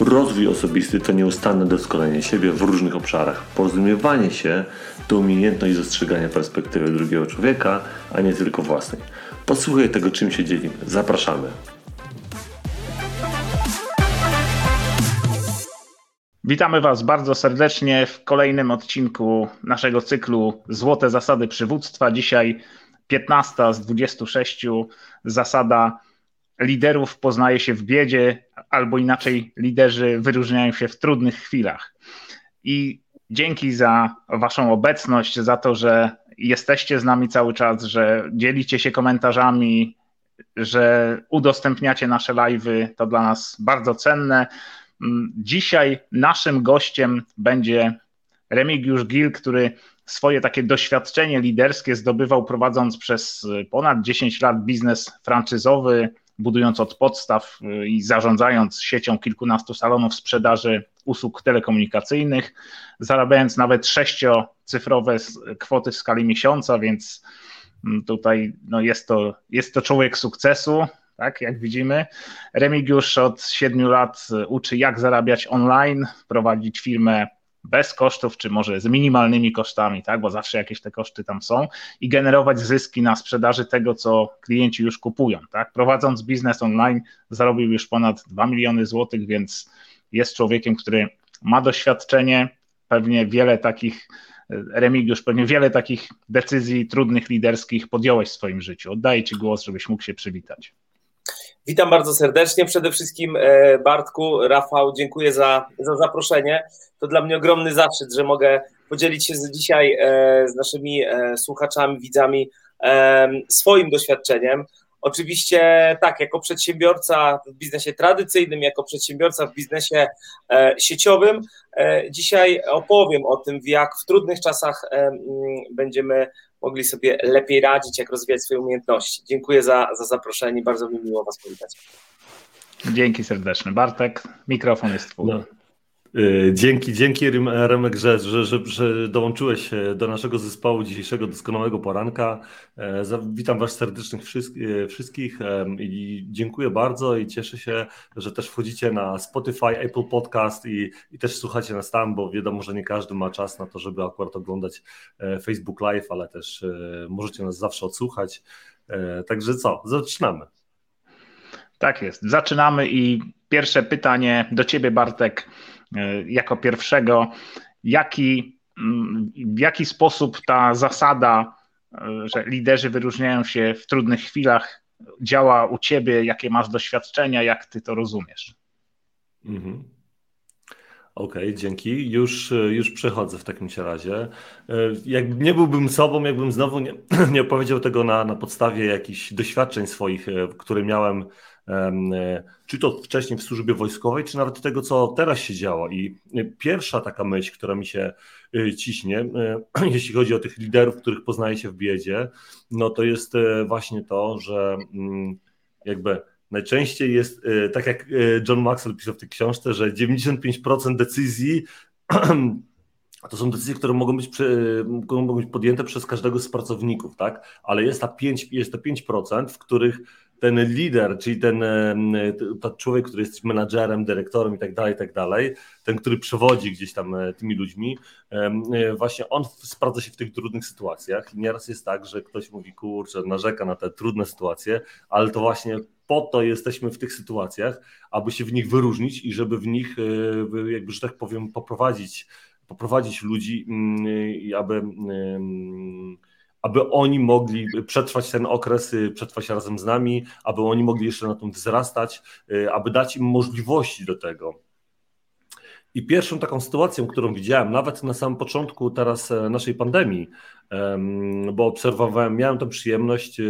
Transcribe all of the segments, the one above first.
Rozwój osobisty to nieustanne doskonalenie siebie w różnych obszarach. Porozumiewanie się to umiejętność dostrzegania perspektywy drugiego człowieka, a nie tylko własnej. Posłuchaj tego, czym się dzielimy. Zapraszamy. Witamy Was bardzo serdecznie w kolejnym odcinku naszego cyklu Złote zasady przywództwa. Dzisiaj 15 z 26 zasada liderów poznaje się w biedzie, albo inaczej liderzy wyróżniają się w trudnych chwilach. I dzięki za Waszą obecność, za to, że jesteście z nami cały czas, że dzielicie się komentarzami, że udostępniacie nasze live'y, to dla nas bardzo cenne. Dzisiaj naszym gościem będzie Remigiusz Gil, który swoje takie doświadczenie liderskie zdobywał prowadząc przez ponad 10 lat biznes franczyzowy, budując od podstaw y, i zarządzając siecią kilkunastu salonów sprzedaży usług telekomunikacyjnych, zarabiając nawet sześciocyfrowe kwoty w skali miesiąca, więc mm, tutaj no jest, to, jest to człowiek sukcesu, tak, jak widzimy. Remigiusz od siedmiu lat uczy, jak zarabiać online, prowadzić firmę bez kosztów, czy może z minimalnymi kosztami, tak, bo zawsze jakieś te koszty tam są i generować zyski na sprzedaży tego, co klienci już kupują, tak. Prowadząc biznes online zarobił już ponad 2 miliony złotych, więc jest człowiekiem, który ma doświadczenie, pewnie wiele takich Remigiusz, pewnie wiele takich decyzji trudnych, liderskich podjąłeś w swoim życiu. Oddaję Ci głos, żebyś mógł się przywitać. Witam bardzo serdecznie. Przede wszystkim e, Bartku, Rafał, dziękuję za, za zaproszenie. To dla mnie ogromny zaszczyt, że mogę podzielić się dzisiaj e, z naszymi e, słuchaczami, widzami swoim doświadczeniem. Oczywiście tak, jako przedsiębiorca w biznesie tradycyjnym, jako przedsiębiorca w biznesie sieciowym, dzisiaj opowiem o tym, jak w trudnych czasach będziemy mogli sobie lepiej radzić, jak rozwijać swoje umiejętności. Dziękuję za, za zaproszenie, bardzo mi miło Was powitać. Dzięki serdeczne. Bartek, mikrofon jest Twój. No. Y, dzięki, dzięki Remek, że, że, że, że, dołączyłeś e, do naszego zespołu dzisiejszego doskonałego poranka. E, witam Was serdecznych e, wszystkich i dziękuję bardzo i cieszę się, że też wchodzicie na Spotify, Apple Podcast i, i też słuchacie nas tam, bo wiadomo, że nie każdy ma czas na to, żeby akurat oglądać Facebook Live, ale też możecie nas zawsze odsłuchać. Także co, zaczynamy. Tak jest, zaczynamy i pierwsze pytanie do Ciebie Bartek E, jako pierwszego, jaki, mm, w jaki sposób ta zasada, e, że liderzy wyróżniają się w trudnych chwilach, działa u ciebie, jakie masz doświadczenia, jak ty to rozumiesz? Mhm. Okej, okay, dzięki. Już, już przechodzę w takim razie. E, jak nie byłbym sobą, jakbym znowu nie, nie opowiedział tego na, na podstawie jakichś doświadczeń swoich, które miałem E, czy to wcześniej w służbie wojskowej, czy nawet tego, co teraz się działo. I pierwsza taka myśl, która mi się ciśnie, e, jeśli chodzi o tych liderów, których poznaje się w biedzie, no to jest e, właśnie to, że mm, jakby najczęściej jest, tak jak John Maxwell pisał w tej książce, że 95% decyzji to są decyzje, które mogą być, mogą być podjęte przez każdego z pracowników, tak? Ale jest, ta 5, jest to 5%, w których ten lider, czyli ten, ten człowiek, który jest menadżerem, dyrektorem i tak dalej, i tak dalej, ten, który przewodzi gdzieś tam e, tymi ludźmi, e, właśnie on sprawdza się w tych trudnych sytuacjach. I nieraz jest tak, że ktoś mówi, kurczę, narzeka na te trudne sytuacje, ale to właśnie po to jesteśmy w tych sytuacjach, aby się w nich wyróżnić i żeby w nich, e, jakby, że tak powiem, poprowadzić, poprowadzić ludzi mm, aby aby oni mogli przetrwać ten okres, y, przetrwać razem z nami, aby oni mogli jeszcze na tym wzrastać, y, aby dać im możliwości do tego. I pierwszą taką sytuacją, którą widziałem, nawet na samym początku teraz e, naszej pandemii, bo obserwowałem, miałem tę przyjemność e,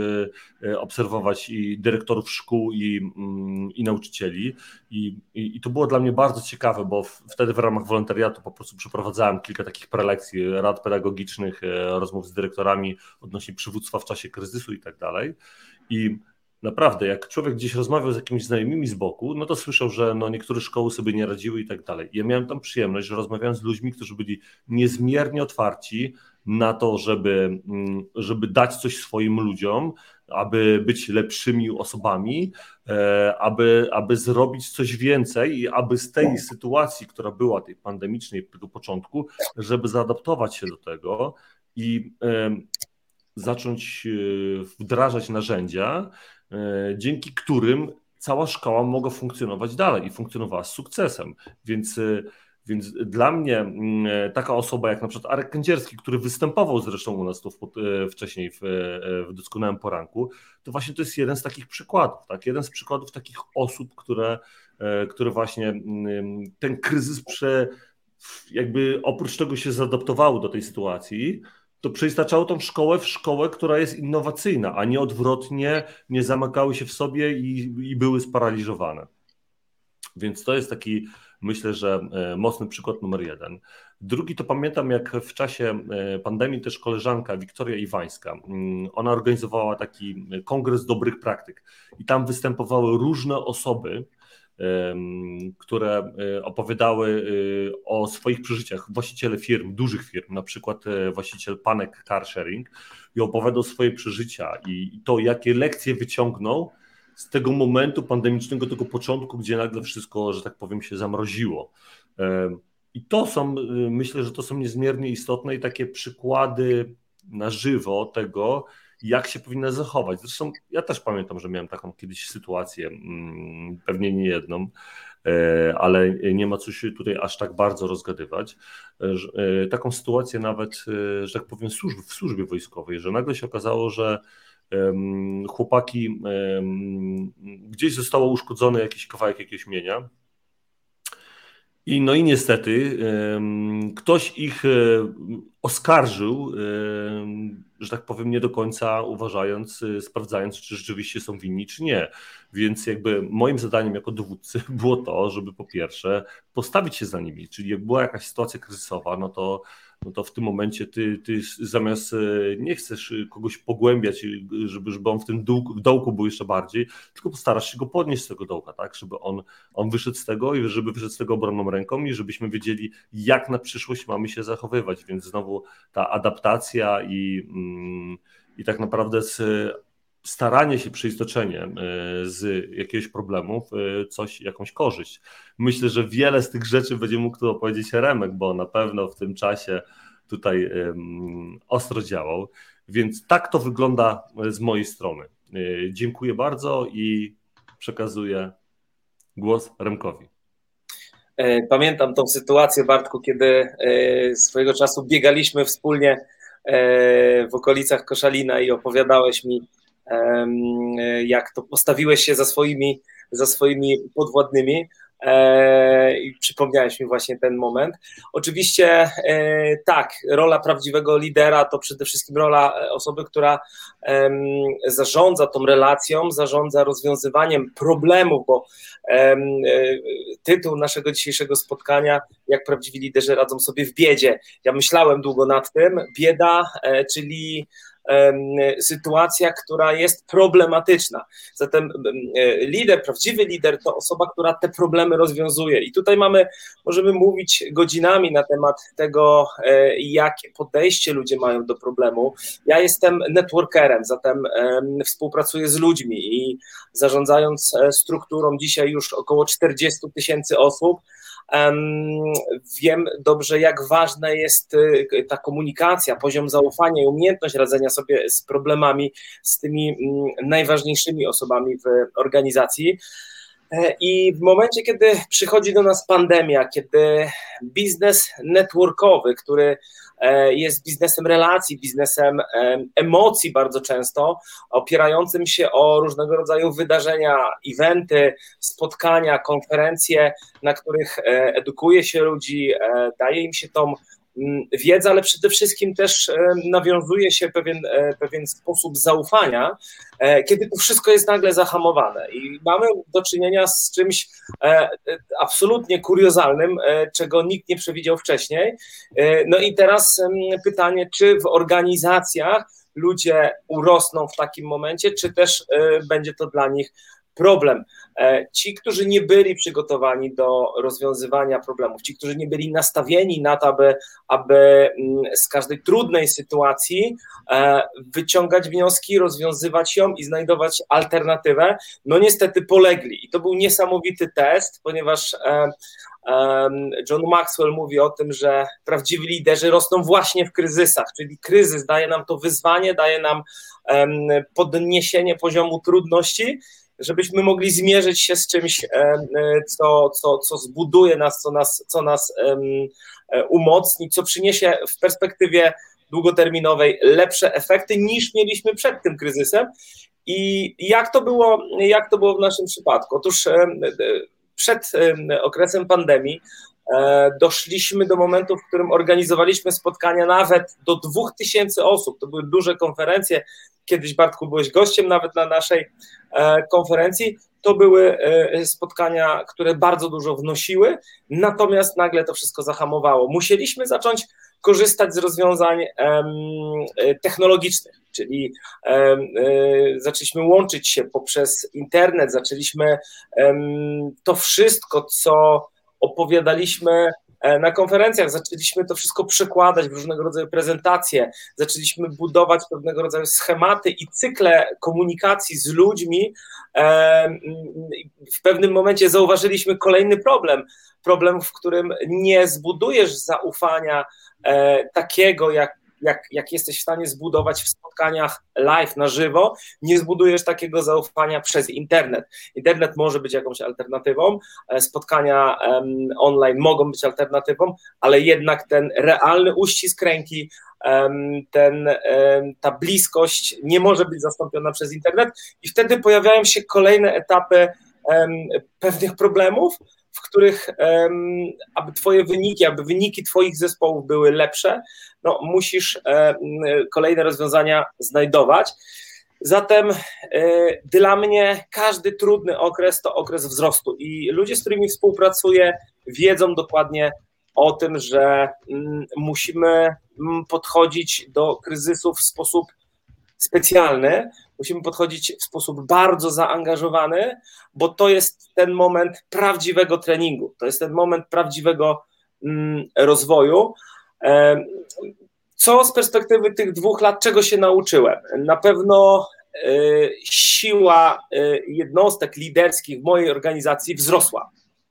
e, obserwować i dyrektorów szkół, i, mm, i nauczycieli. I, i, I, to było dla mnie bardzo ciekawe, bo wtedy w ramach wolontariatu po prostu przeprowadzałem kilka takich prelekcji, rad pedagogicznych, rozmów z dyrektorami odnośnie przywództwa w czasie kryzysu i tak dalej. I Naprawdę, jak człowiek gdzieś rozmawiał z jakimiś znajomymi z boku, no to słyszał, że no niektóre szkoły sobie nie radziły i tak dalej. Ja miałem tam przyjemność, że rozmawiałem z ludźmi, którzy byli niezmiernie otwarci na to, żeby, mm, żeby dać coś swoim ludziom, aby być lepszymi osobami, e, aby, aby zrobić coś więcej i aby z tej sytuacji, która była tej pandemicznej, tego początku, żeby zaadaptować się do tego i zacząć e, wdrażać narzędzia, dzięki którym cała szkoła mogła funkcjonować dalej i funkcjonowała z sukcesem. Więc, e, więc dla mnie mm, e, taka osoba jak na przykład Arek Kędzierski, który występował zresztą u nas tu wcześniej w, w doskonałym poranku, to właśnie to jest jeden z takich przykładów, tak? jeden z przykładów takich osób, które, które właśnie mm, ten kryzys prze, jakby oprócz tego się zaadaptowały do tej sytuacji, to przeistaczało tą szkołę w szkołę, która jest innowacyjna, a nie odwrotnie, nie zamykały się w sobie i, i były sparaliżowane. Więc to jest taki, myślę, że e, mocny przykład numer jeden. Drugi to pamiętam, jak w czasie e, pandemii też koleżanka Wiktoria Iwańska, mm, ona organizowała taki kongres dobrych praktyk i tam występowały różne osoby, które e, opowiadały e, o swoich przeżyciach. Właściciele firm, dużych firm, na przykład e, właściciel Panek Car Sharing, i opowiadał swoje przeżycia i to, jakie lekcje wyciągnął z tego momentu pandemicznego, tego początku, gdzie nagle wszystko, że tak powiem, się zamroziło. I to są, myślę, że to są niezmiernie istotne i takie przykłady na żywo tego, jak się powinna zachować. Zresztą ja też pamiętam, że miałem taką kiedyś sytuację, mm, pewnie nie jedną, e, ale nie ma co się tutaj aż tak bardzo rozgadywać. E, taką sytuację nawet, e, że tak powiem, w służbie wojskowej, że nagle się okazało, że chłopaki gdzieś zostało uszkodzony jakiś kawałek jakiegoś mienia i no i niestety ktoś ich e, oskarżył, że tak powiem, nie do końca uważając, e, sprawdzając, czy rzeczywiście są winni, czy nie. Więc jakby moim zadaniem jako dowódcy było to, żeby po pierwsze postawić się za nimi, czyli jak była jakaś sytuacja kryzysowa, no to no to w tym momencie ty, ty zamiast e, nie chcesz kogoś pogłębiać, żeby, żeby on w tym dołku, dołku był jeszcze bardziej, tylko postarasz się go podnieść z tego dołka, tak, żeby on, on wyszedł z tego i żeby wyszedł z tego obronną ręką i żebyśmy wiedzieli, jak na przyszłość mamy się zachowywać, więc znowu ta adaptacja i, mm, i tak naprawdę z staranie się, przeistoczenie e, z jakiegoś problemu e, coś, jakąś korzyść. Myślę, że wiele z tych rzeczy będzie mógł tu opowiedzieć Remek, bo na pewno w tym czasie tutaj ostro działał. Więc tak to wygląda z mojej strony. E, dziękuję bardzo i przekazuję głos Remkowi. Pamiętam tą sytuację, Bartku, kiedy swojego czasu biegaliśmy wspólnie w okolicach Koszalina i opowiadałeś mi jak to postawiłeś się za swoimi, za swoimi podwładnymi. E, I przypomniałeś mi właśnie ten moment. Oczywiście e, tak, rola prawdziwego lidera to przede wszystkim rola e, osoby, która zarządza tą relacją, zarządza rozwiązywaniem problemów, bo tytuł naszego dzisiejszego spotkania, jak prawdziwi liderzy radzą sobie w biedzie. Ja myślałem długo nad tym. Bieda, czyli sytuacja, która jest problematyczna. Zatem lider, prawdziwy lider to osoba, która te problemy rozwiązuje. I tutaj mamy, możemy mówić godzinami na temat tego, e, jakie podejście ludzie mają do problemu. Ja jestem networkerem, zatem współpracuję z ludźmi i zarządzając e, strukturą dzisiaj już około 40 tysięcy osób, Wiem dobrze, jak ważna jest y, ta komunikacja, poziom zaufania i umiejętność radzenia sobie z problemami, z tymi mm, najważniejszymi osobami w organizacji. E, I w momencie, kiedy przychodzi do nas pandemia, kiedy biznes networkowy, który jest biznesem relacji, biznesem emocji bardzo często, opierającym się o różnego rodzaju wydarzenia, eventy, spotkania, konferencje, na których edukuje się ludzi, daje im się tą wiedza, ale przede wszystkim też e, nawiązuje się pewien, e, pewien sposób zaufania, e, kiedy to wszystko jest nagle zahamowane. I mamy do czynienia z czymś absolutnie kuriozalnym, czego nikt nie przewidział wcześniej. No i teraz pytanie, czy w organizacjach ludzie urosną w takim momencie, czy też będzie to dla nich problem. E, ci, którzy nie byli przygotowani do rozwiązywania problemów, ci, którzy nie byli nastawieni na to, aby, aby mm, z każdej trudnej sytuacji e, wyciągać wnioski, rozwiązywać ją i znajdować alternatywę, no niestety polegli. I to był niesamowity test, ponieważ e, John Maxwell mówi o tym, że prawdziwi liderzy rosną właśnie w kryzysach, czyli kryzys daje nam to wyzwanie, daje nam podniesienie poziomu trudności żebyśmy mogli zmierzyć się z czymś, e, co, co, co zbuduje nas, co nas, co nas e, umocni, co przyniesie w perspektywie długoterminowej lepsze efekty niż mieliśmy przed tym kryzysem. I jak to było, jak to było w naszym przypadku? Otóż przed okresem pandemii e, doszliśmy do momentu, w którym organizowaliśmy spotkania nawet do 2000 osób. To były duże konferencje. Kiedyś, Bartku, byłeś gościem nawet na naszej E, konferencji. To były e, spotkania, które bardzo dużo wnosiły, natomiast nagle to wszystko zahamowało. Musieliśmy zacząć korzystać z rozwiązań technologicznych, czyli e, zaczęliśmy łączyć się poprzez internet, zaczęliśmy to wszystko, co opowiadaliśmy E, na konferencjach zaczęliśmy to wszystko przekładać w różnego rodzaju prezentacje, zaczęliśmy budować pewnego rodzaju schematy i cykle komunikacji z ludźmi. E, w pewnym momencie zauważyliśmy kolejny problem. Problem, w którym nie zbudujesz zaufania e, takiego, jak jak, jak jesteś w stanie zbudować w spotkaniach live na żywo, nie zbudujesz takiego zaufania przez internet. Internet może być jakąś alternatywą, e, spotkania online mogą być alternatywą, ale jednak ten realny uścisk ręki, ten, ta bliskość nie może być zastąpiona przez internet i wtedy pojawiają się kolejne etapy pewnych problemów, w których, aby Twoje wyniki, aby wyniki Twoich zespołów były lepsze, no, musisz kolejne rozwiązania znajdować. Zatem e, dla mnie każdy trudny okres to okres wzrostu i ludzie, z którymi współpracuję, wiedzą dokładnie o tym, że mm, musimy mm, podchodzić do kryzysów w sposób specjalny, musimy podchodzić w sposób bardzo zaangażowany, bo to jest ten moment prawdziwego treningu, to jest ten moment prawdziwego mm, rozwoju. Co z perspektywy tych dwóch lat, czego się nauczyłem? Na pewno e, siła e, jednostek liderskich w mojej organizacji wzrosła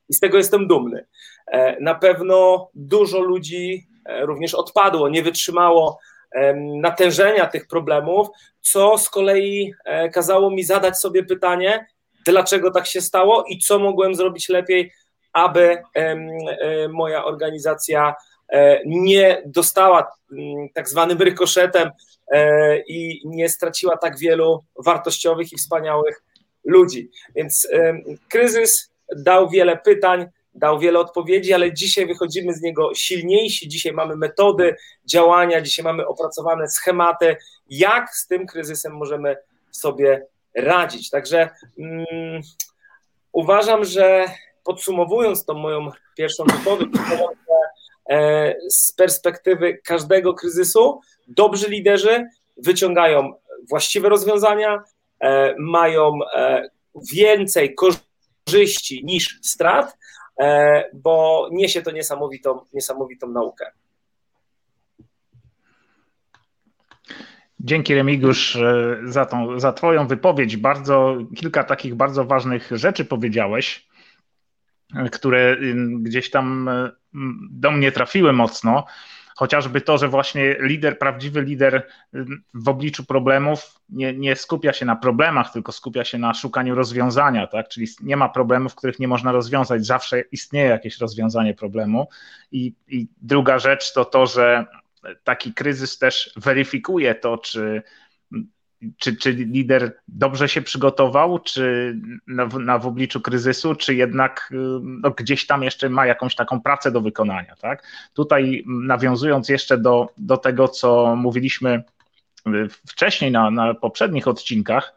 i z tego jestem dumny. E, na pewno dużo ludzi również odpadło, nie wytrzymało natężenia tych problemów, co z kolei e, kazało mi zadać sobie pytanie, dlaczego tak się stało i co mogłem zrobić lepiej, aby e, moja organizacja e, nie dostała tak zwanym rykoszetem i nie straciła tak wielu wartościowych i wspaniałych ludzi. Więc kryzys dał wiele pytań, dał wiele odpowiedzi, ale dzisiaj wychodzimy z niego silniejsi. Dzisiaj mamy metody działania, dzisiaj mamy opracowane schematy, jak z tym kryzysem możemy sobie radzić. Także mm, uważam, że podsumowując tą moją pierwszą wypowiedź, e, z perspektywy każdego kryzysu, dobrzy liderzy wyciągają właściwe rozwiązania, e, mają e, więcej korzyści niż strat, bo niesie to niesamowitą, niesamowitą naukę. Dzięki Remigiusz e, za, tą, za Twoją wypowiedź. Bardzo, kilka takich bardzo ważnych rzeczy powiedziałeś, e, które gdzieś tam do mnie trafiły mocno. Chociażby to, że właśnie lider, prawdziwy lider w obliczu problemów nie, nie, skupia się na problemach, tylko skupia się na szukaniu rozwiązania, tak? Czyli nie ma problemów, których nie można rozwiązać, zawsze istnieje jakieś rozwiązanie problemu. I, i druga rzecz to to, że taki kryzys też weryfikuje to, czy czy, czy lider dobrze się przygotował, czy na, na w obliczu kryzysu, czy jednak no, gdzieś tam jeszcze ma jakąś taką pracę do wykonania. Tak? Tutaj nawiązując jeszcze do, do tego, co mówiliśmy wcześniej na, na poprzednich odcinkach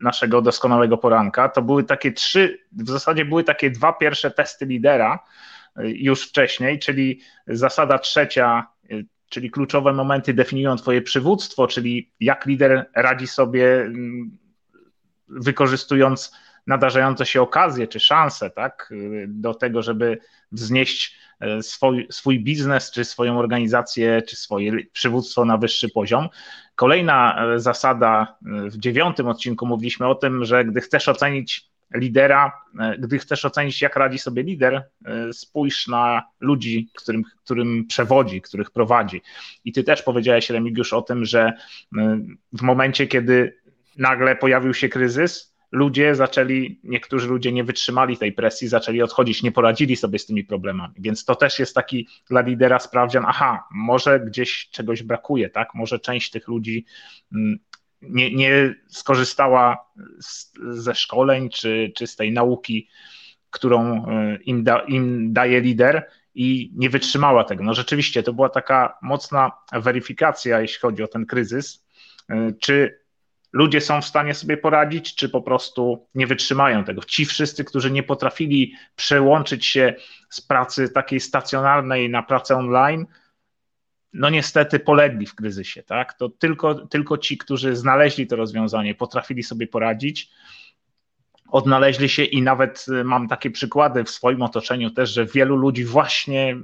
naszego doskonałego poranka, to były takie trzy, w zasadzie były takie dwa pierwsze testy lidera już wcześniej, czyli zasada trzecia czyli kluczowe momenty definiują Twoje przywództwo, czyli jak lider radzi sobie, mm, wykorzystując nadarzające się okazje czy szanse, tak, do tego, żeby wznieść e, swój, swój biznes, czy swoją organizację, czy swoje przywództwo na wyższy poziom. Kolejna e, zasada, e, w dziewiątym odcinku mówiliśmy o tym, że gdy chcesz ocenić lidera, e, gdy chcesz ocenić, jak radzi sobie lider, e, spójrz na ludzi, którym, którym przewodzi, których prowadzi. I ty też powiedziałeś, Remigiusz, o tym, że e, w momencie, kiedy nagle pojawił się kryzys, ludzie zaczęli, niektórzy ludzie nie wytrzymali tej presji, zaczęli odchodzić, nie poradzili sobie z tymi problemami. Więc to też jest taki dla lidera sprawdzian, aha, może gdzieś czegoś brakuje, tak? Może część tych ludzi mm, nie, nie skorzystała z, ze szkoleń czy, czy z tej nauki, którą e, im, da, im daje lider i nie wytrzymała tego. No rzeczywiście to była taka mocna weryfikacja, jeśli chodzi o ten kryzys, e, czy ludzie są w stanie sobie poradzić, czy po prostu nie wytrzymają tego. Ci wszyscy, którzy nie potrafili przełączyć się z pracy takiej stacjonarnej na pracę online, no niestety polegli w kryzysie, tak? To tylko, tylko ci, którzy znaleźli to rozwiązanie, potrafili sobie poradzić, odnaleźli się i nawet y, mam takie przykłady w swoim otoczeniu też, że wielu ludzi właśnie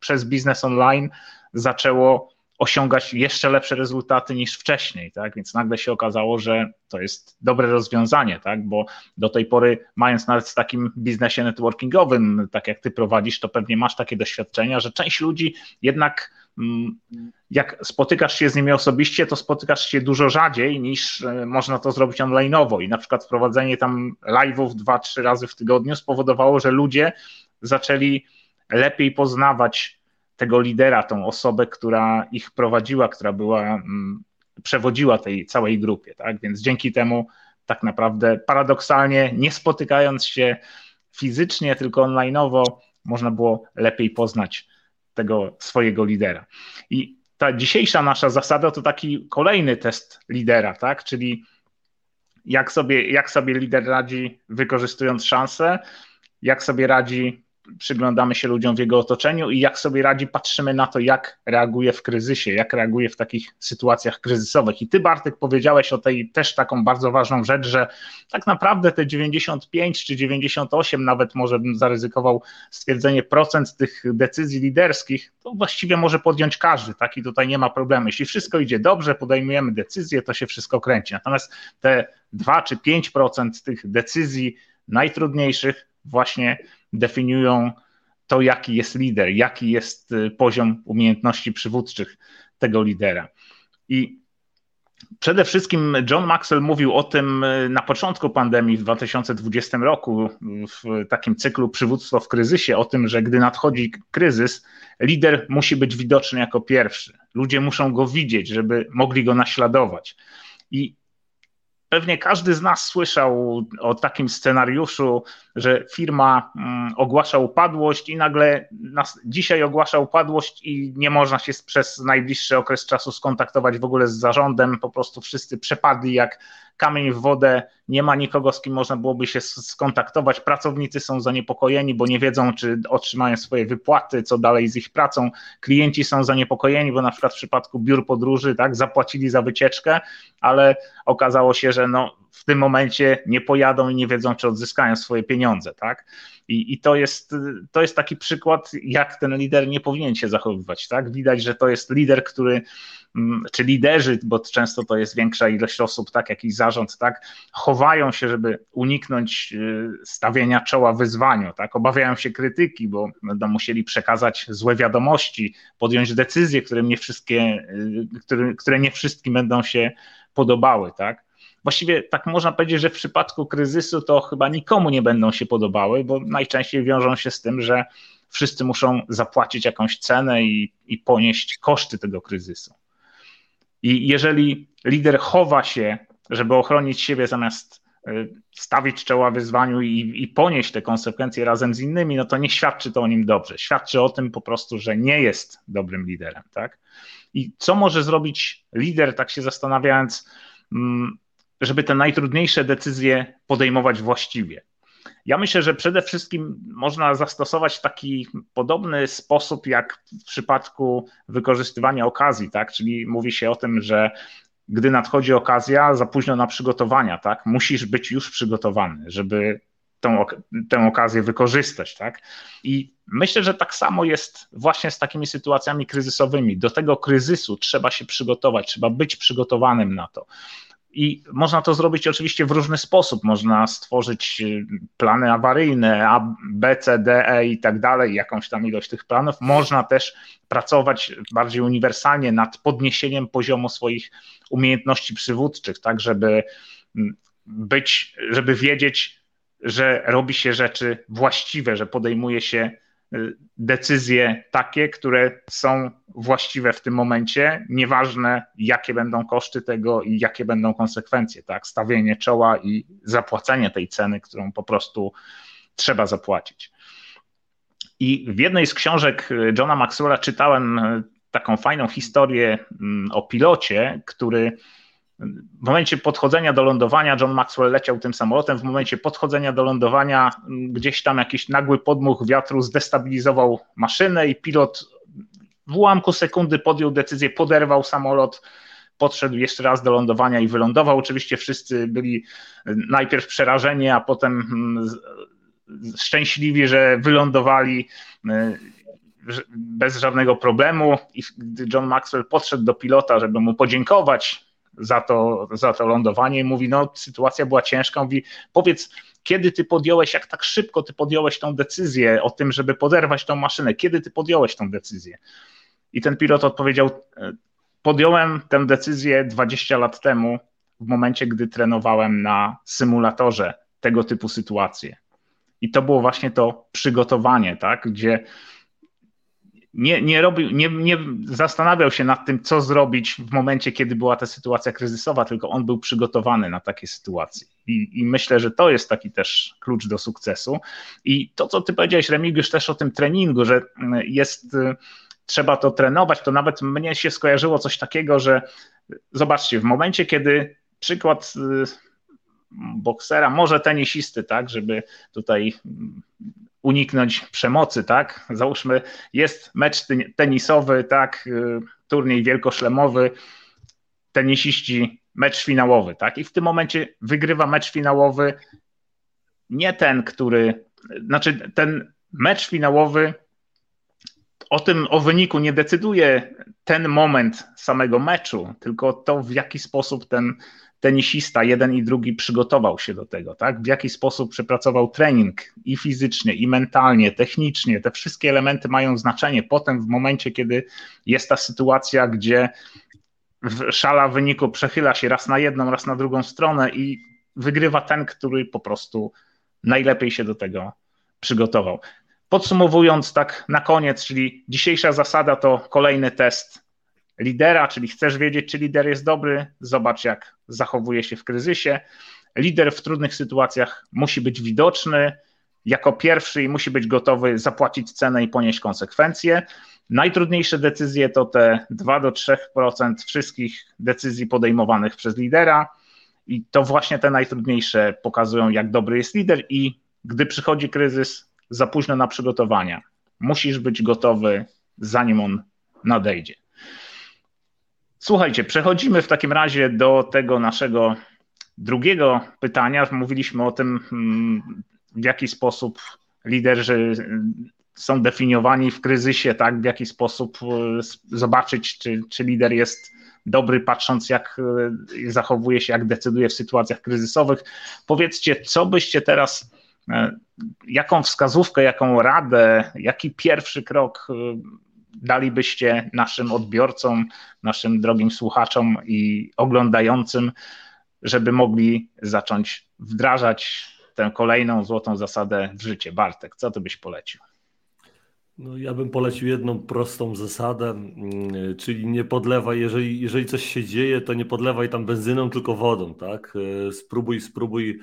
przez biznes online zaczęło osiągać jeszcze lepsze rezultaty niż wcześniej, tak? Więc nagle się okazało, że to jest dobre rozwiązanie, tak? Bo do tej pory, mając nawet w takim biznesie networkingowym, tak jak ty prowadzisz, to pewnie masz takie doświadczenia, że część ludzi jednak jak spotykasz się z nimi osobiście, to spotykasz się dużo rzadziej niż e, można to zrobić onlineowo. I na przykład wprowadzenie tam live'ów dwa, trzy razy w tygodniu spowodowało, że ludzie zaczęli lepiej poznawać tego lidera, tą osobę, która ich prowadziła, która była, mm, przewodziła tej całej grupie. Tak? Więc dzięki temu tak naprawdę paradoksalnie, nie spotykając się fizycznie, tylko onlineowo, można było lepiej poznać tego swojego lidera. I ta dzisiejsza nasza zasada to taki kolejny test lidera, tak? Czyli jak sobie, jak sobie lider radzi, wykorzystując szanse, jak sobie radzi przyglądamy się ludziom w jego otoczeniu i jak sobie radzi, patrzymy na to, jak reaguje w kryzysie, jak reaguje w takich sytuacjach kryzysowych. I ty, Bartek, powiedziałeś o tej też taką bardzo ważną rzecz, że tak naprawdę te 95 czy 98, nawet może bym zaryzykował stwierdzenie procent tych decyzji liderskich, to właściwie może podjąć każdy, tak? I tutaj nie ma problemu. Jeśli wszystko idzie dobrze, podejmujemy decyzję, to się wszystko kręci. Natomiast te 2 czy 5% tych decyzji najtrudniejszych właśnie definiują to, jaki jest lider, jaki jest y, poziom umiejętności przywódczych tego lidera. I przede wszystkim John Maxwell mówił o tym y, na początku pandemii w 2020 roku, w takim cyklu Przywództwo w kryzysie, o tym, że gdy nadchodzi kryzys, lider musi być widoczny jako pierwszy. Ludzie muszą go widzieć, żeby mogli go naśladować. I Pewnie każdy z nas słyszał o takim scenariuszu, że firma mm, ogłasza upadłość i nagle nas, dzisiaj ogłasza upadłość i nie można się przez najbliższy okres czasu skontaktować w ogóle z zarządem. Po prostu wszyscy przepadli jak kamień w wodę, nie ma nikogo, z kim można byłoby się skontaktować. Pracownicy są zaniepokojeni, bo nie wiedzą, czy otrzymają swoje wypłaty, co dalej z ich pracą. Klienci są zaniepokojeni, bo na przykład w przypadku biur podróży tak, zapłacili za wycieczkę, ale okazało się, że no, w tym momencie nie pojadą i nie wiedzą, czy odzyskają swoje pieniądze. Tak? I, i to, jest, to jest taki przykład, jak ten lider nie powinien się zachowywać. Tak? Widać, że to jest lider, który Mm, czy liderzy, bo często to jest większa ilość osób, tak, jakiś zarząd, tak, chowają się, żeby uniknąć y, stawienia czoła wyzwaniu, tak, obawiają się krytyki, bo będą musieli przekazać złe wiadomości, podjąć decyzje, które nie wszystkie, y, które, które nie wszystkim będą się podobały, tak. Właściwie tak można powiedzieć, że w przypadku kryzysu to chyba nikomu nie będą się podobały, bo najczęściej wiążą się z tym, że wszyscy muszą zapłacić jakąś cenę i, i ponieść koszty tego kryzysu. I jeżeli lider chowa się, żeby ochronić siebie zamiast y, stawić czoła wyzwaniu i, i, ponieść te konsekwencje razem z innymi, no to nie świadczy to o nim dobrze. Świadczy o tym po prostu, że nie jest dobrym liderem. Tak? I co może zrobić lider, tak się zastanawiając, mm, żeby te najtrudniejsze decyzje podejmować właściwie? Ja myślę, że przede wszystkim można zastosować taki podobny sposób jak w przypadku wykorzystywania okazji, tak? Czyli mówi się o tym, że gdy nadchodzi okazja, za późno na przygotowania, tak? Musisz być już przygotowany, żeby tą, tę okazję wykorzystać, tak? I myślę, że tak samo jest właśnie z takimi sytuacjami kryzysowymi. Do tego kryzysu trzeba się przygotować, trzeba być przygotowanym na to. I można to zrobić oczywiście w różny sposób. Można stworzyć y, plany awaryjne, A, B, C, D, E i tak dalej, jakąś tam ilość tych planów. Można też pracować bardziej uniwersalnie nad podniesieniem poziomu swoich umiejętności przywódczych, tak, żeby mm, być, żeby wiedzieć, że robi się rzeczy właściwe, że podejmuje się decyzje takie, które są właściwe w tym momencie, nieważne jakie będą koszty tego i jakie będą konsekwencje, tak? Stawienie czoła i zapłacenie tej ceny, którą po prostu trzeba zapłacić. I w jednej z książek Johna Maxwella czytałem y, taką fajną historię mm, o pilocie, który w momencie podchodzenia do lądowania, John Maxwell leciał tym samolotem, w momencie podchodzenia do lądowania gdzieś tam jakiś nagły podmuch wiatru zdestabilizował maszynę i pilot w ułamku sekundy podjął decyzję, poderwał samolot, podszedł jeszcze raz do lądowania i wylądował. Oczywiście wszyscy byli najpierw przerażeni, a potem mm, szczęśliwi, że wylądowali bez żadnego problemu. I John Maxwell podszedł do pilota, żeby mu podziękować za to, za to lądowanie i mówi, no sytuacja była ciężka, mówi, powiedz, kiedy ty podjąłeś, jak tak szybko ty podjąłeś tą decyzję o tym, żeby poderwać tą maszynę, kiedy ty podjąłeś tą decyzję? I ten pilot odpowiedział, podjąłem tę decyzję 20 lat temu, w momencie, gdy trenowałem na symulatorze tego typu sytuacje. I to było właśnie to przygotowanie, tak, gdzie nie, nie, robił, nie, nie zastanawiał się nad tym, co zrobić w momencie, kiedy była ta sytuacja kryzysowa, tylko on był przygotowany na takie sytuacje. I, I, myślę, że to jest taki też klucz do sukcesu. I to, co ty powiedziałeś, Remigiusz, też o tym treningu, że jest, trzeba to trenować, to nawet mnie się skojarzyło coś takiego, że zobaczcie, w momencie, kiedy przykład boksera, może tenisisty, tak, żeby tutaj uniknąć przemocy, tak? Załóżmy, jest mecz tenisowy, tak, y, turniej wielkoszlemowy, tenisiści mecz finałowy, tak? I w tym momencie wygrywa mecz finałowy nie ten, który, znaczy ten mecz finałowy o tym, o wyniku nie decyduje ten moment samego meczu, tylko to, w jaki sposób ten tenisista, jeden i drugi przygotował się do tego, tak? W jaki sposób przepracował trening i fizycznie, i mentalnie, technicznie. Te wszystkie elementy mają znaczenie potem w momencie, kiedy jest ta sytuacja, gdzie szala wyniku przechyla się raz na jedną, raz na drugą stronę i wygrywa ten, który po prostu najlepiej się do tego przygotował. Podsumowując tak na koniec, czyli dzisiejsza zasada to kolejny test lidera, czyli chcesz wiedzieć, czy lider jest dobry, zobacz, jak zachowuje się w kryzysie. Lider w trudnych sytuacjach musi być widoczny jako pierwszy i musi być gotowy zapłacić cenę i ponieść konsekwencje. Najtrudniejsze decyzje to te 2 do 3% wszystkich decyzji podejmowanych przez lidera. I to właśnie te najtrudniejsze pokazują, jak dobry jest lider, i gdy przychodzi kryzys, za późno na przygotowania. Musisz być gotowy, zanim on nadejdzie. Słuchajcie, przechodzimy w takim razie do tego naszego drugiego pytania. Mówiliśmy o tym, mm, w jaki sposób liderzy są definiowani w kryzysie, tak? W jaki sposób e, zobaczyć, czy, czy lider jest dobry, patrząc, jak e, zachowuje się, jak decyduje w sytuacjach kryzysowych. Powiedzcie, co byście teraz, jaką wskazówkę, jaką radę, jaki pierwszy krok dalibyście naszym odbiorcom, naszym drogim słuchaczom i oglądającym, żeby mogli zacząć wdrażać tę kolejną złotą zasadę w życie? Bartek, co ty byś polecił? No, ja bym polecił jedną prostą zasadę, mm, czyli nie podlewaj, jeżeli, jeżeli coś się dzieje, to nie podlewaj tam benzyną, tylko wodą, tak? E, spróbuj, spróbuj, e,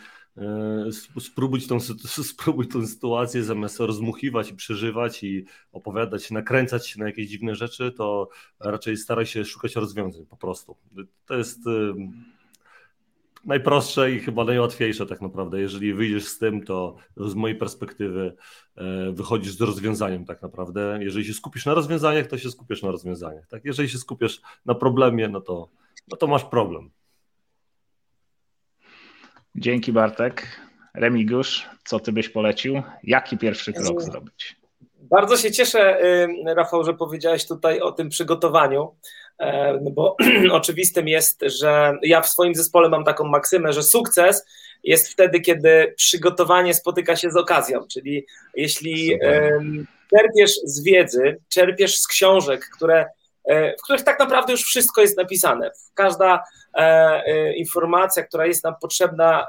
spróbuj tą, spróbuj tą sytuację zamiast rozmuchiwać i przeżywać i opowiadać, nakręcać się na jakieś dziwne rzeczy, to raczej staraj się szukać rozwiązań po prostu. To jest najprostsze i chyba najłatwiejsze tak naprawdę. Jeżeli wyjdziesz z tym, to z mojej perspektywy e, wychodzisz z rozwiązaniem tak naprawdę. Jeżeli się skupisz na rozwiązaniach, to się skupisz na rozwiązaniach. Tak? Jeżeli się skupisz na problemie, no to, no to masz problem. Dzięki Bartek. Remigusz, co ty byś polecił? Jaki pierwszy krok zrobić? Bardzo się cieszę, Rafał, że powiedziałeś tutaj o tym przygotowaniu, e, no bo oczywistym jest, że ja w swoim zespole mam taką maksymę, że sukces jest wtedy, kiedy przygotowanie spotyka się z okazją, czyli jeśli czerpiesz z wiedzy, czerpiesz z książek, które w których tak naprawdę już wszystko jest napisane. Każda e, e, informacja, która jest nam potrzebna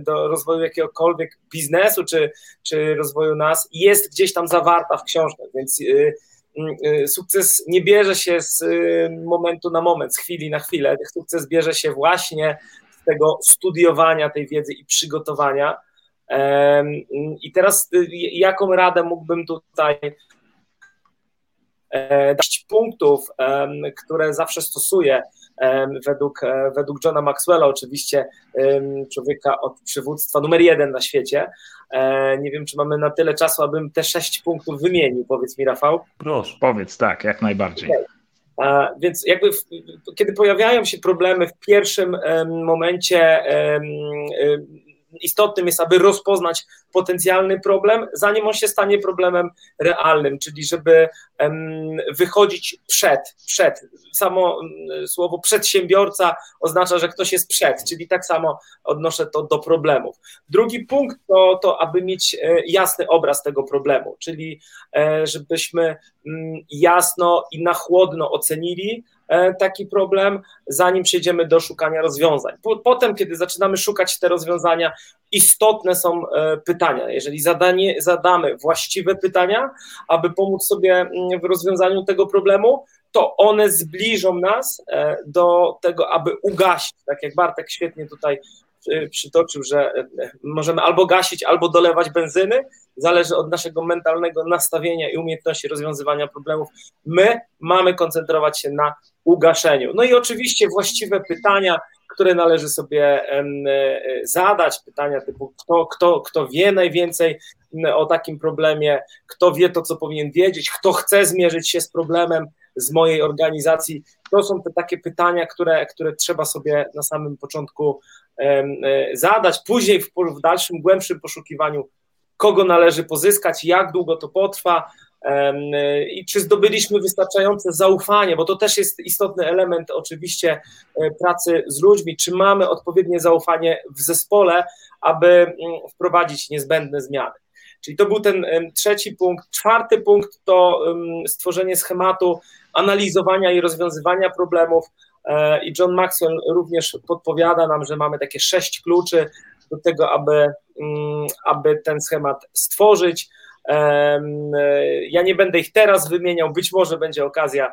do rozwoju jakiegokolwiek biznesu czy, czy rozwoju nas, jest gdzieś tam zawarta w książkach, więc sukces nie bierze się z momentu na moment, z chwili na chwilę. Sukces bierze się właśnie z tego studiowania tej wiedzy i przygotowania. I teraz jaką radę mógłbym tutaj dać punktów, które zawsze stosuję według, e, według Johna Maxwella, oczywiście człowieka od przywództwa numer jeden na świecie. E, nie wiem, czy mamy na tyle czasu, abym te sześć punktów wymienił. Powiedz mi, Rafał. Proszę. Powiedz, tak, jak najbardziej. Okay. Więc jakby w, kiedy pojawiają się problemy w pierwszym momencie istotnym jest, aby rozpoznać potencjalny problem, zanim on się stanie problemem realnym, czyli żeby wychodzić przed, przed. Samo słowo przedsiębiorca oznacza, że ktoś jest przed, czyli tak samo odnoszę to do problemów. Drugi punkt to, to aby mieć e, jasny obraz tego problemu, czyli e, żebyśmy mm, jasno i na chłodno ocenili, taki problem, zanim przejdziemy do szukania rozwiązań. Potem, kiedy zaczynamy szukać te rozwiązania, istotne są e, pytania. Jeżeli zadanie, zadamy właściwe pytania, aby pomóc sobie mm, w rozwiązaniu tego problemu, to one zbliżą nas e, do tego, aby ugasić, tak jak Bartek świetnie tutaj przytoczył, że możemy albo gasić, albo dolewać benzyny, zależy od naszego mentalnego nastawienia i umiejętności rozwiązywania problemów. My mamy koncentrować się na ugaszeniu. No i oczywiście właściwe pytania, które należy sobie e, zadać, pytania typu kto, kto, kto wie najwięcej o takim problemie, kto wie to, co powinien wiedzieć, kto chce zmierzyć się z problemem z mojej organizacji. To są te takie pytania, które, które trzeba sobie na samym początku e, zadać. Później w, w dalszym, głębszym poszukiwaniu, kogo należy pozyskać, jak długo to potrwa, i czy zdobyliśmy wystarczające zaufanie, bo to też jest istotny element oczywiście e, pracy z ludźmi, czy mamy odpowiednie zaufanie w zespole, aby mm, wprowadzić niezbędne zmiany. Czyli to był ten trzeci punkt. Czwarty punkt to stworzenie schematu analizowania i rozwiązywania problemów. E, I John Maxwell również podpowiada nam, że mamy takie sześć kluczy do tego, aby, mm, aby ten schemat stworzyć. Ja nie będę ich teraz wymieniał, być może będzie okazja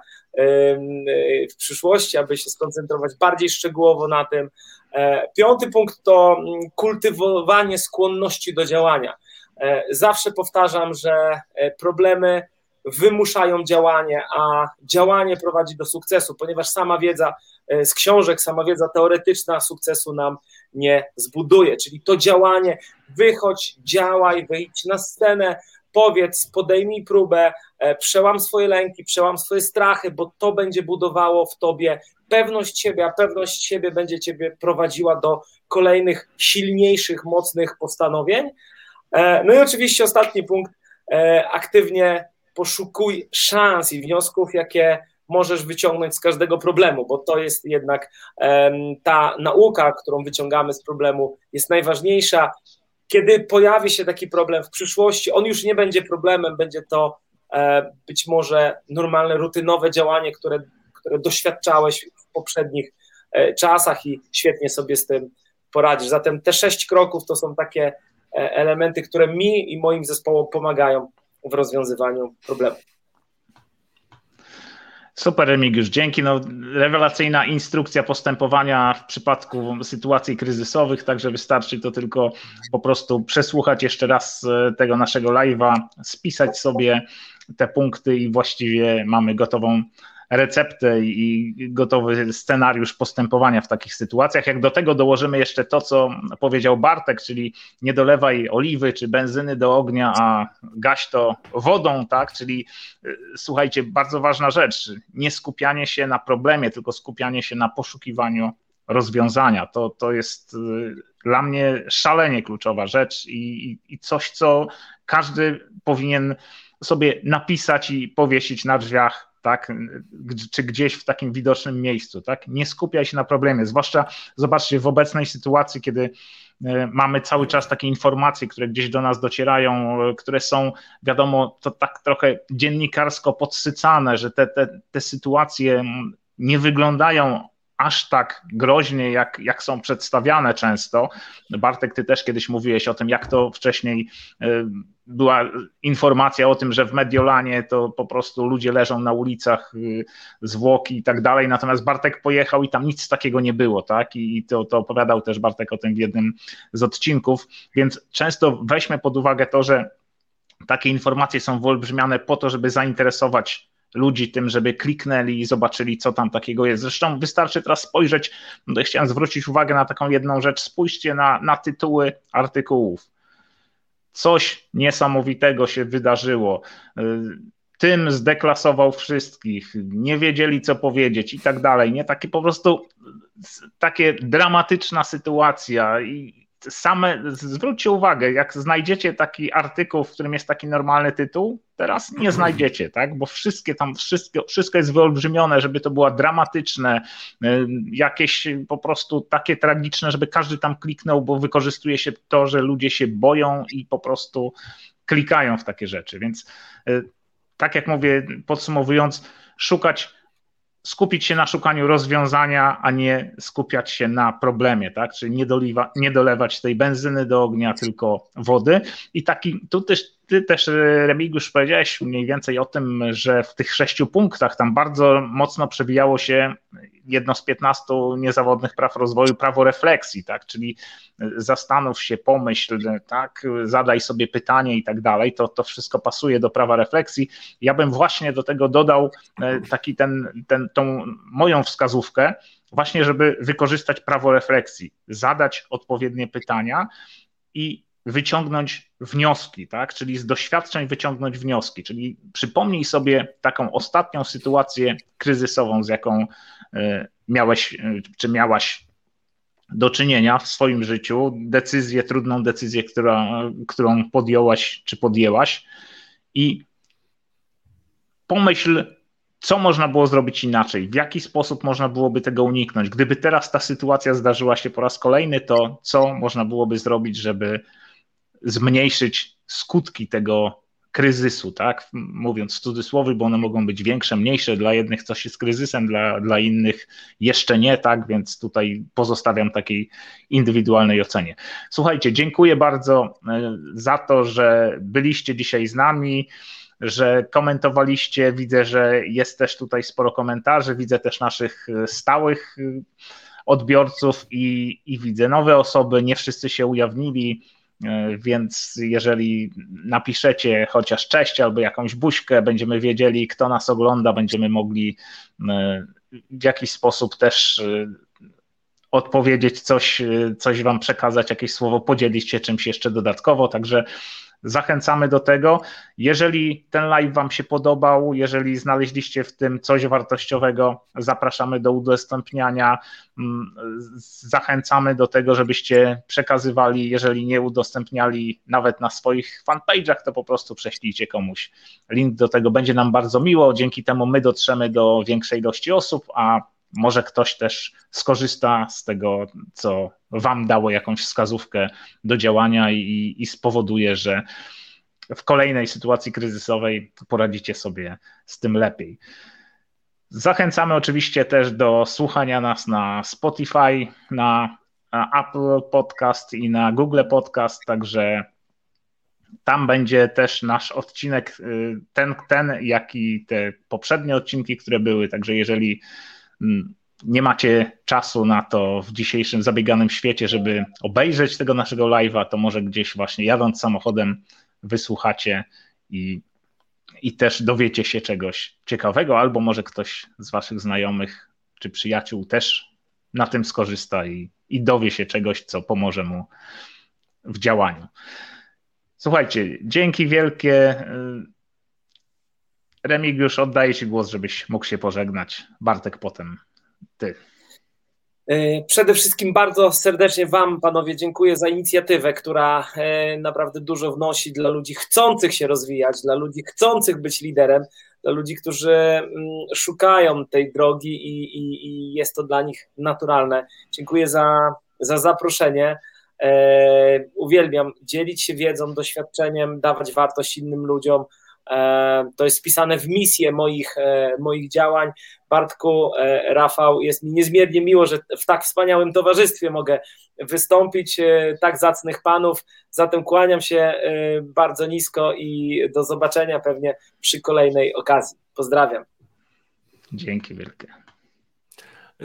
w przyszłości, aby się skoncentrować bardziej szczegółowo na tym. E, piąty punkt to kultywowanie skłonności do działania. E, zawsze powtarzam, że e, problemy wymuszają działanie, a działanie prowadzi do sukcesu, ponieważ sama wiedza z książek, sama wiedza teoretyczna sukcesu nam nie zbuduje. Czyli to działanie, wychodź, działaj, wyjdź na scenę, powiedz, podejmij próbę, e, przełam swoje lęki, przełam swoje strachy, bo to będzie budowało w tobie pewność siebie, a pewność siebie będzie ciebie prowadziła do kolejnych silniejszych, mocnych postanowień. E, no i oczywiście ostatni punkt, e, aktywnie poszukuj szans i wniosków, jakie możesz wyciągnąć z każdego problemu, bo to jest jednak ta nauka, którą wyciągamy z problemu, jest najważniejsza kiedy pojawi się taki problem w przyszłości, on już nie będzie problemem, będzie to e, być może normalne, rutynowe działanie, które, które doświadczałeś w poprzednich e, czasach i świetnie sobie z tym poradzisz. Zatem te sześć kroków to są takie e, elementy, które mi i moim zespołom pomagają w rozwiązywaniu problemu. Super, Remigiusz, dzięki. No, rewelacyjna instrukcja postępowania w przypadku sytuacji kryzysowych, także wystarczy to tylko po prostu przesłuchać jeszcze raz e, tego naszego live'a, spisać sobie te punkty i właściwie mamy gotową receptę i gotowy scenariusz postępowania w takich sytuacjach. Jak do tego dołożymy jeszcze to, co powiedział Bartek, czyli nie dolewaj oliwy czy benzyny do ognia, a gaś to wodą, tak? Czyli y, słuchajcie, bardzo ważna rzecz, nie skupianie się na problemie, tylko skupianie się na poszukiwaniu rozwiązania. To, to jest y, dla mnie szalenie kluczowa rzecz i, i coś, co każdy powinien sobie napisać i powiesić na drzwiach tak, czy gdzieś w takim widocznym miejscu, tak? Nie skupiaj się na problemie, zwłaszcza zobaczcie w obecnej sytuacji, kiedy e, mamy cały czas takie informacje, które gdzieś do nas docierają, e, które są, wiadomo, to tak trochę dziennikarsko podsycane, że te, te, te sytuacje nie wyglądają aż tak groźnie, jak, jak są przedstawiane często. Bartek, ty też kiedyś mówiłeś o tym, jak to wcześniej e, była informacja o tym, że w Mediolanie to po prostu ludzie leżą na ulicach, y, zwłoki i tak dalej, natomiast Bartek pojechał i tam nic takiego nie było, tak? I to, to opowiadał też Bartek o tym w jednym z odcinków, więc często weźmy pod uwagę to, że takie informacje są wyolbrzymiane po to, żeby zainteresować ludzi tym, żeby kliknęli i zobaczyli, co tam takiego jest. Zresztą wystarczy teraz spojrzeć, no chciałem zwrócić uwagę na taką jedną rzecz, spójrzcie na, na tytuły artykułów coś niesamowitego się wydarzyło. Tym zdeklasował wszystkich, nie wiedzieli co powiedzieć i tak dalej. Nie takie po prostu takie dramatyczna sytuacja i same, zwróćcie uwagę, jak znajdziecie taki artykuł, w którym jest taki normalny tytuł, teraz nie znajdziecie, tak? Bo wszystkie tam, wszystko, wszystko jest wyolbrzymione, żeby to było dramatyczne, y, jakieś po prostu takie tragiczne, żeby każdy tam kliknął, bo wykorzystuje się to, że ludzie się boją i po prostu klikają w takie rzeczy. Więc y, tak jak mówię, podsumowując, szukać skupić się na szukaniu rozwiązania, a nie skupiać się na problemie, tak? Czyli nie, doliwa, nie dolewać tej benzyny do ognia, tylko wody. I taki, tu też, ty też, Remigiusz, powiedziałeś mniej więcej o tym, że w tych sześciu punktach tam bardzo mocno przewijało się jedno z 15 niezawodnych praw rozwoju, prawo refleksji, tak? Czyli zastanów się, pomyśl, tak? Zadaj sobie pytanie i tak dalej. To, to wszystko pasuje do prawa refleksji. Ja bym właśnie do tego dodał e, taki ten, ten, tą moją wskazówkę, właśnie, żeby wykorzystać prawo refleksji, zadać odpowiednie pytania i wyciągnąć wnioski, tak? czyli z doświadczeń wyciągnąć wnioski, czyli przypomnij sobie taką ostatnią sytuację kryzysową, z jaką e, miałeś, e, czy miałaś do czynienia w swoim życiu, decyzję, trudną decyzję, która, którą podjąłaś czy podjęłaś i pomyśl, co można było zrobić inaczej, w jaki sposób można byłoby tego uniknąć. Gdyby teraz ta sytuacja zdarzyła się po raz kolejny, to co można byłoby zrobić, żeby zmniejszyć skutki tego kryzysu, tak? Mówiąc w cudzysłowie, bo one mogą być większe, mniejsze. Dla jednych coś jest kryzysem, dla, dla innych jeszcze nie, tak? Więc tutaj pozostawiam takiej indywidualnej ocenie. Słuchajcie, dziękuję bardzo e, za to, że byliście dzisiaj z nami że komentowaliście. Widzę, że jest też tutaj sporo komentarzy. Widzę też naszych e, stałych e, odbiorców i, i widzę nowe osoby. Nie wszyscy się ujawnili. E, więc jeżeli napiszecie chociaż cześć albo jakąś buźkę, będziemy wiedzieli, kto nas ogląda, będziemy mogli e, w jakiś sposób też e, odpowiedzieć coś, coś wam przekazać, jakieś słowo, podzielić się czymś jeszcze dodatkowo. Także Zachęcamy do tego. Jeżeli ten live Wam się podobał, jeżeli znaleźliście w tym coś wartościowego, zapraszamy do udostępniania. Mm, zachęcamy do tego, żebyście przekazywali, jeżeli nie udostępniali nawet na swoich fanpage'ach, to po prostu prześlijcie komuś link do tego. Będzie nam bardzo miło. Dzięki temu my dotrzemy do większej ilości osób, a może ktoś też skorzysta z tego, co Wam dało jakąś wskazówkę do działania i, i spowoduje, że w kolejnej sytuacji kryzysowej poradzicie sobie z tym lepiej. Zachęcamy oczywiście też do słuchania nas na Spotify, na Apple Podcast i na Google Podcast, także tam będzie też nasz odcinek, ten, ten, jak i te poprzednie odcinki, które były. Także jeżeli nie macie czasu na to w dzisiejszym zabieganym świecie, żeby obejrzeć tego naszego live'a, to może gdzieś właśnie jadąc samochodem wysłuchacie i, i też dowiecie się czegoś ciekawego, albo może ktoś z waszych znajomych czy przyjaciół też na tym skorzysta i, i dowie się czegoś, co pomoże mu w działaniu. Słuchajcie, dzięki wielkie. Remigiusz, oddaję Ci głos, żebyś mógł się pożegnać. Bartek potem ty. E, przede wszystkim bardzo serdecznie Wam, panowie, dziękuję za inicjatywę, która e, naprawdę dużo wnosi dla ludzi chcących się rozwijać, dla ludzi chcących być liderem, dla ludzi, którzy mm, szukają tej drogi i, i, i jest to dla nich naturalne. Dziękuję za, za zaproszenie. E, uwielbiam dzielić się wiedzą, doświadczeniem, dawać wartość innym ludziom. E, to jest wpisane w misję moich, e, moich działań. Bartku, e, Rafał, jest mi niezmiernie miło, że w tak wspaniałym towarzystwie mogę wystąpić, tak zacnych panów. Zatem kłaniam się bardzo nisko i do zobaczenia pewnie przy kolejnej okazji. Pozdrawiam. Dzięki wielkie.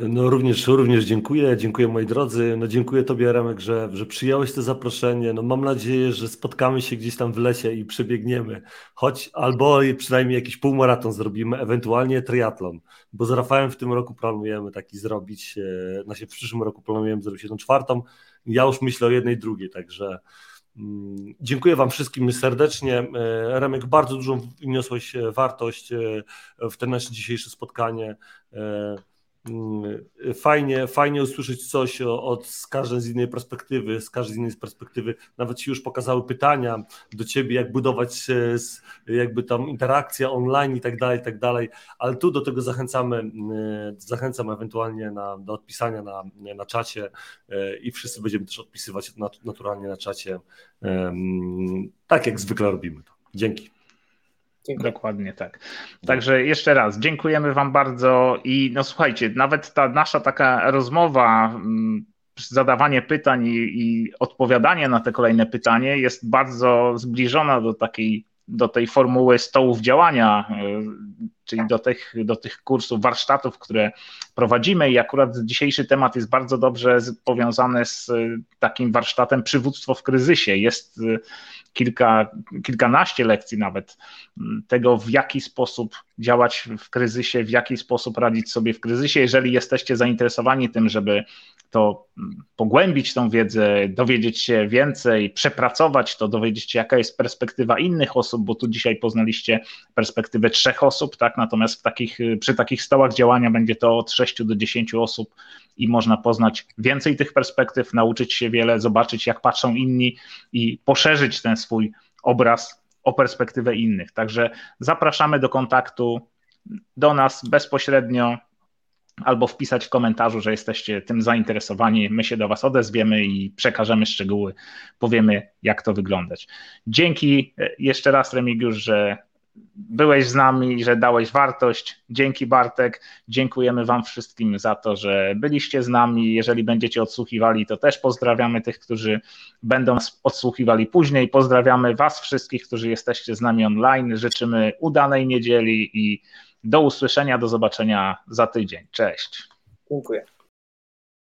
No również, również dziękuję, dziękuję moi drodzy. No dziękuję Tobie Remek, że, że przyjąłeś to zaproszenie. No mam nadzieję, że spotkamy się gdzieś tam w lesie i przebiegniemy, choć albo przynajmniej jakiś półmaraton zrobimy, ewentualnie triatlon, bo z Rafałem w tym roku planujemy taki zrobić, znaczy w przyszłym roku planujemy zrobić jedną czwartą. Ja już myślę o jednej drugiej, także mm, Dziękuję Wam wszystkim serdecznie. E, Remek, bardzo dużą wniosłeś e, wartość w to nasze dzisiejsze spotkanie. Mm, fajnie, fajnie usłyszeć coś od z każdej z innej perspektywy, z każdej z innej perspektywy. Nawet ci już pokazały pytania do ciebie, jak budować jakby tam interakcja online i tak dalej, i tak dalej, ale tu do tego zachęcamy, mm, zachęcam ewentualnie na, do odpisania na, na czacie e, i wszyscy będziemy też odpisywać naturalnie na czacie, tak jak zwykle robimy to. Dzięki. Dziękuję. Dokładnie tak. Także jeszcze raz dziękujemy Wam bardzo i no słuchajcie, nawet ta nasza taka rozmowa, mm, zadawanie pytań i, i odpowiadanie na te kolejne pytanie jest bardzo zbliżona do takiej do tej formuły stołów działania, e, czyli do tych, do tych kursów, warsztatów, które prowadzimy. I akurat dzisiejszy temat jest bardzo dobrze powiązany z takim warsztatem przywództwo w kryzysie. Jest e, kilka, kilkanaście lekcji nawet tego, w jaki sposób działać w kryzysie, w jaki sposób radzić sobie w kryzysie. Jeżeli jesteście zainteresowani tym, żeby to pogłębić tą wiedzę, dowiedzieć się więcej, przepracować to, dowiedzieć się, jaka jest perspektywa innych osób, bo tu dzisiaj poznaliście perspektywę trzech osób, tak? Natomiast takich, przy takich stołach działania będzie to od 6 do 10 osób i można poznać więcej tych perspektyw, nauczyć się wiele, zobaczyć, jak patrzą inni i poszerzyć ten swój obraz o perspektywę innych. Także zapraszamy do kontaktu do nas bezpośrednio albo wpisać w komentarzu, że jesteście tym zainteresowani. My się do Was odezwiemy i przekażemy szczegóły, powiemy, jak to wyglądać. Dzięki e, jeszcze raz, Remigiusz, że byłeś z nami, że dałeś wartość. Dzięki Bartek. Dziękujemy Wam wszystkim za to, że byliście z nami. Jeżeli będziecie odsłuchiwali, to też pozdrawiamy tych, którzy będą odsłuchiwali później. Pozdrawiamy Was wszystkich, którzy jesteście z nami online. Życzymy udanej niedzieli i do usłyszenia, do zobaczenia za tydzień. Cześć. Dziękuję.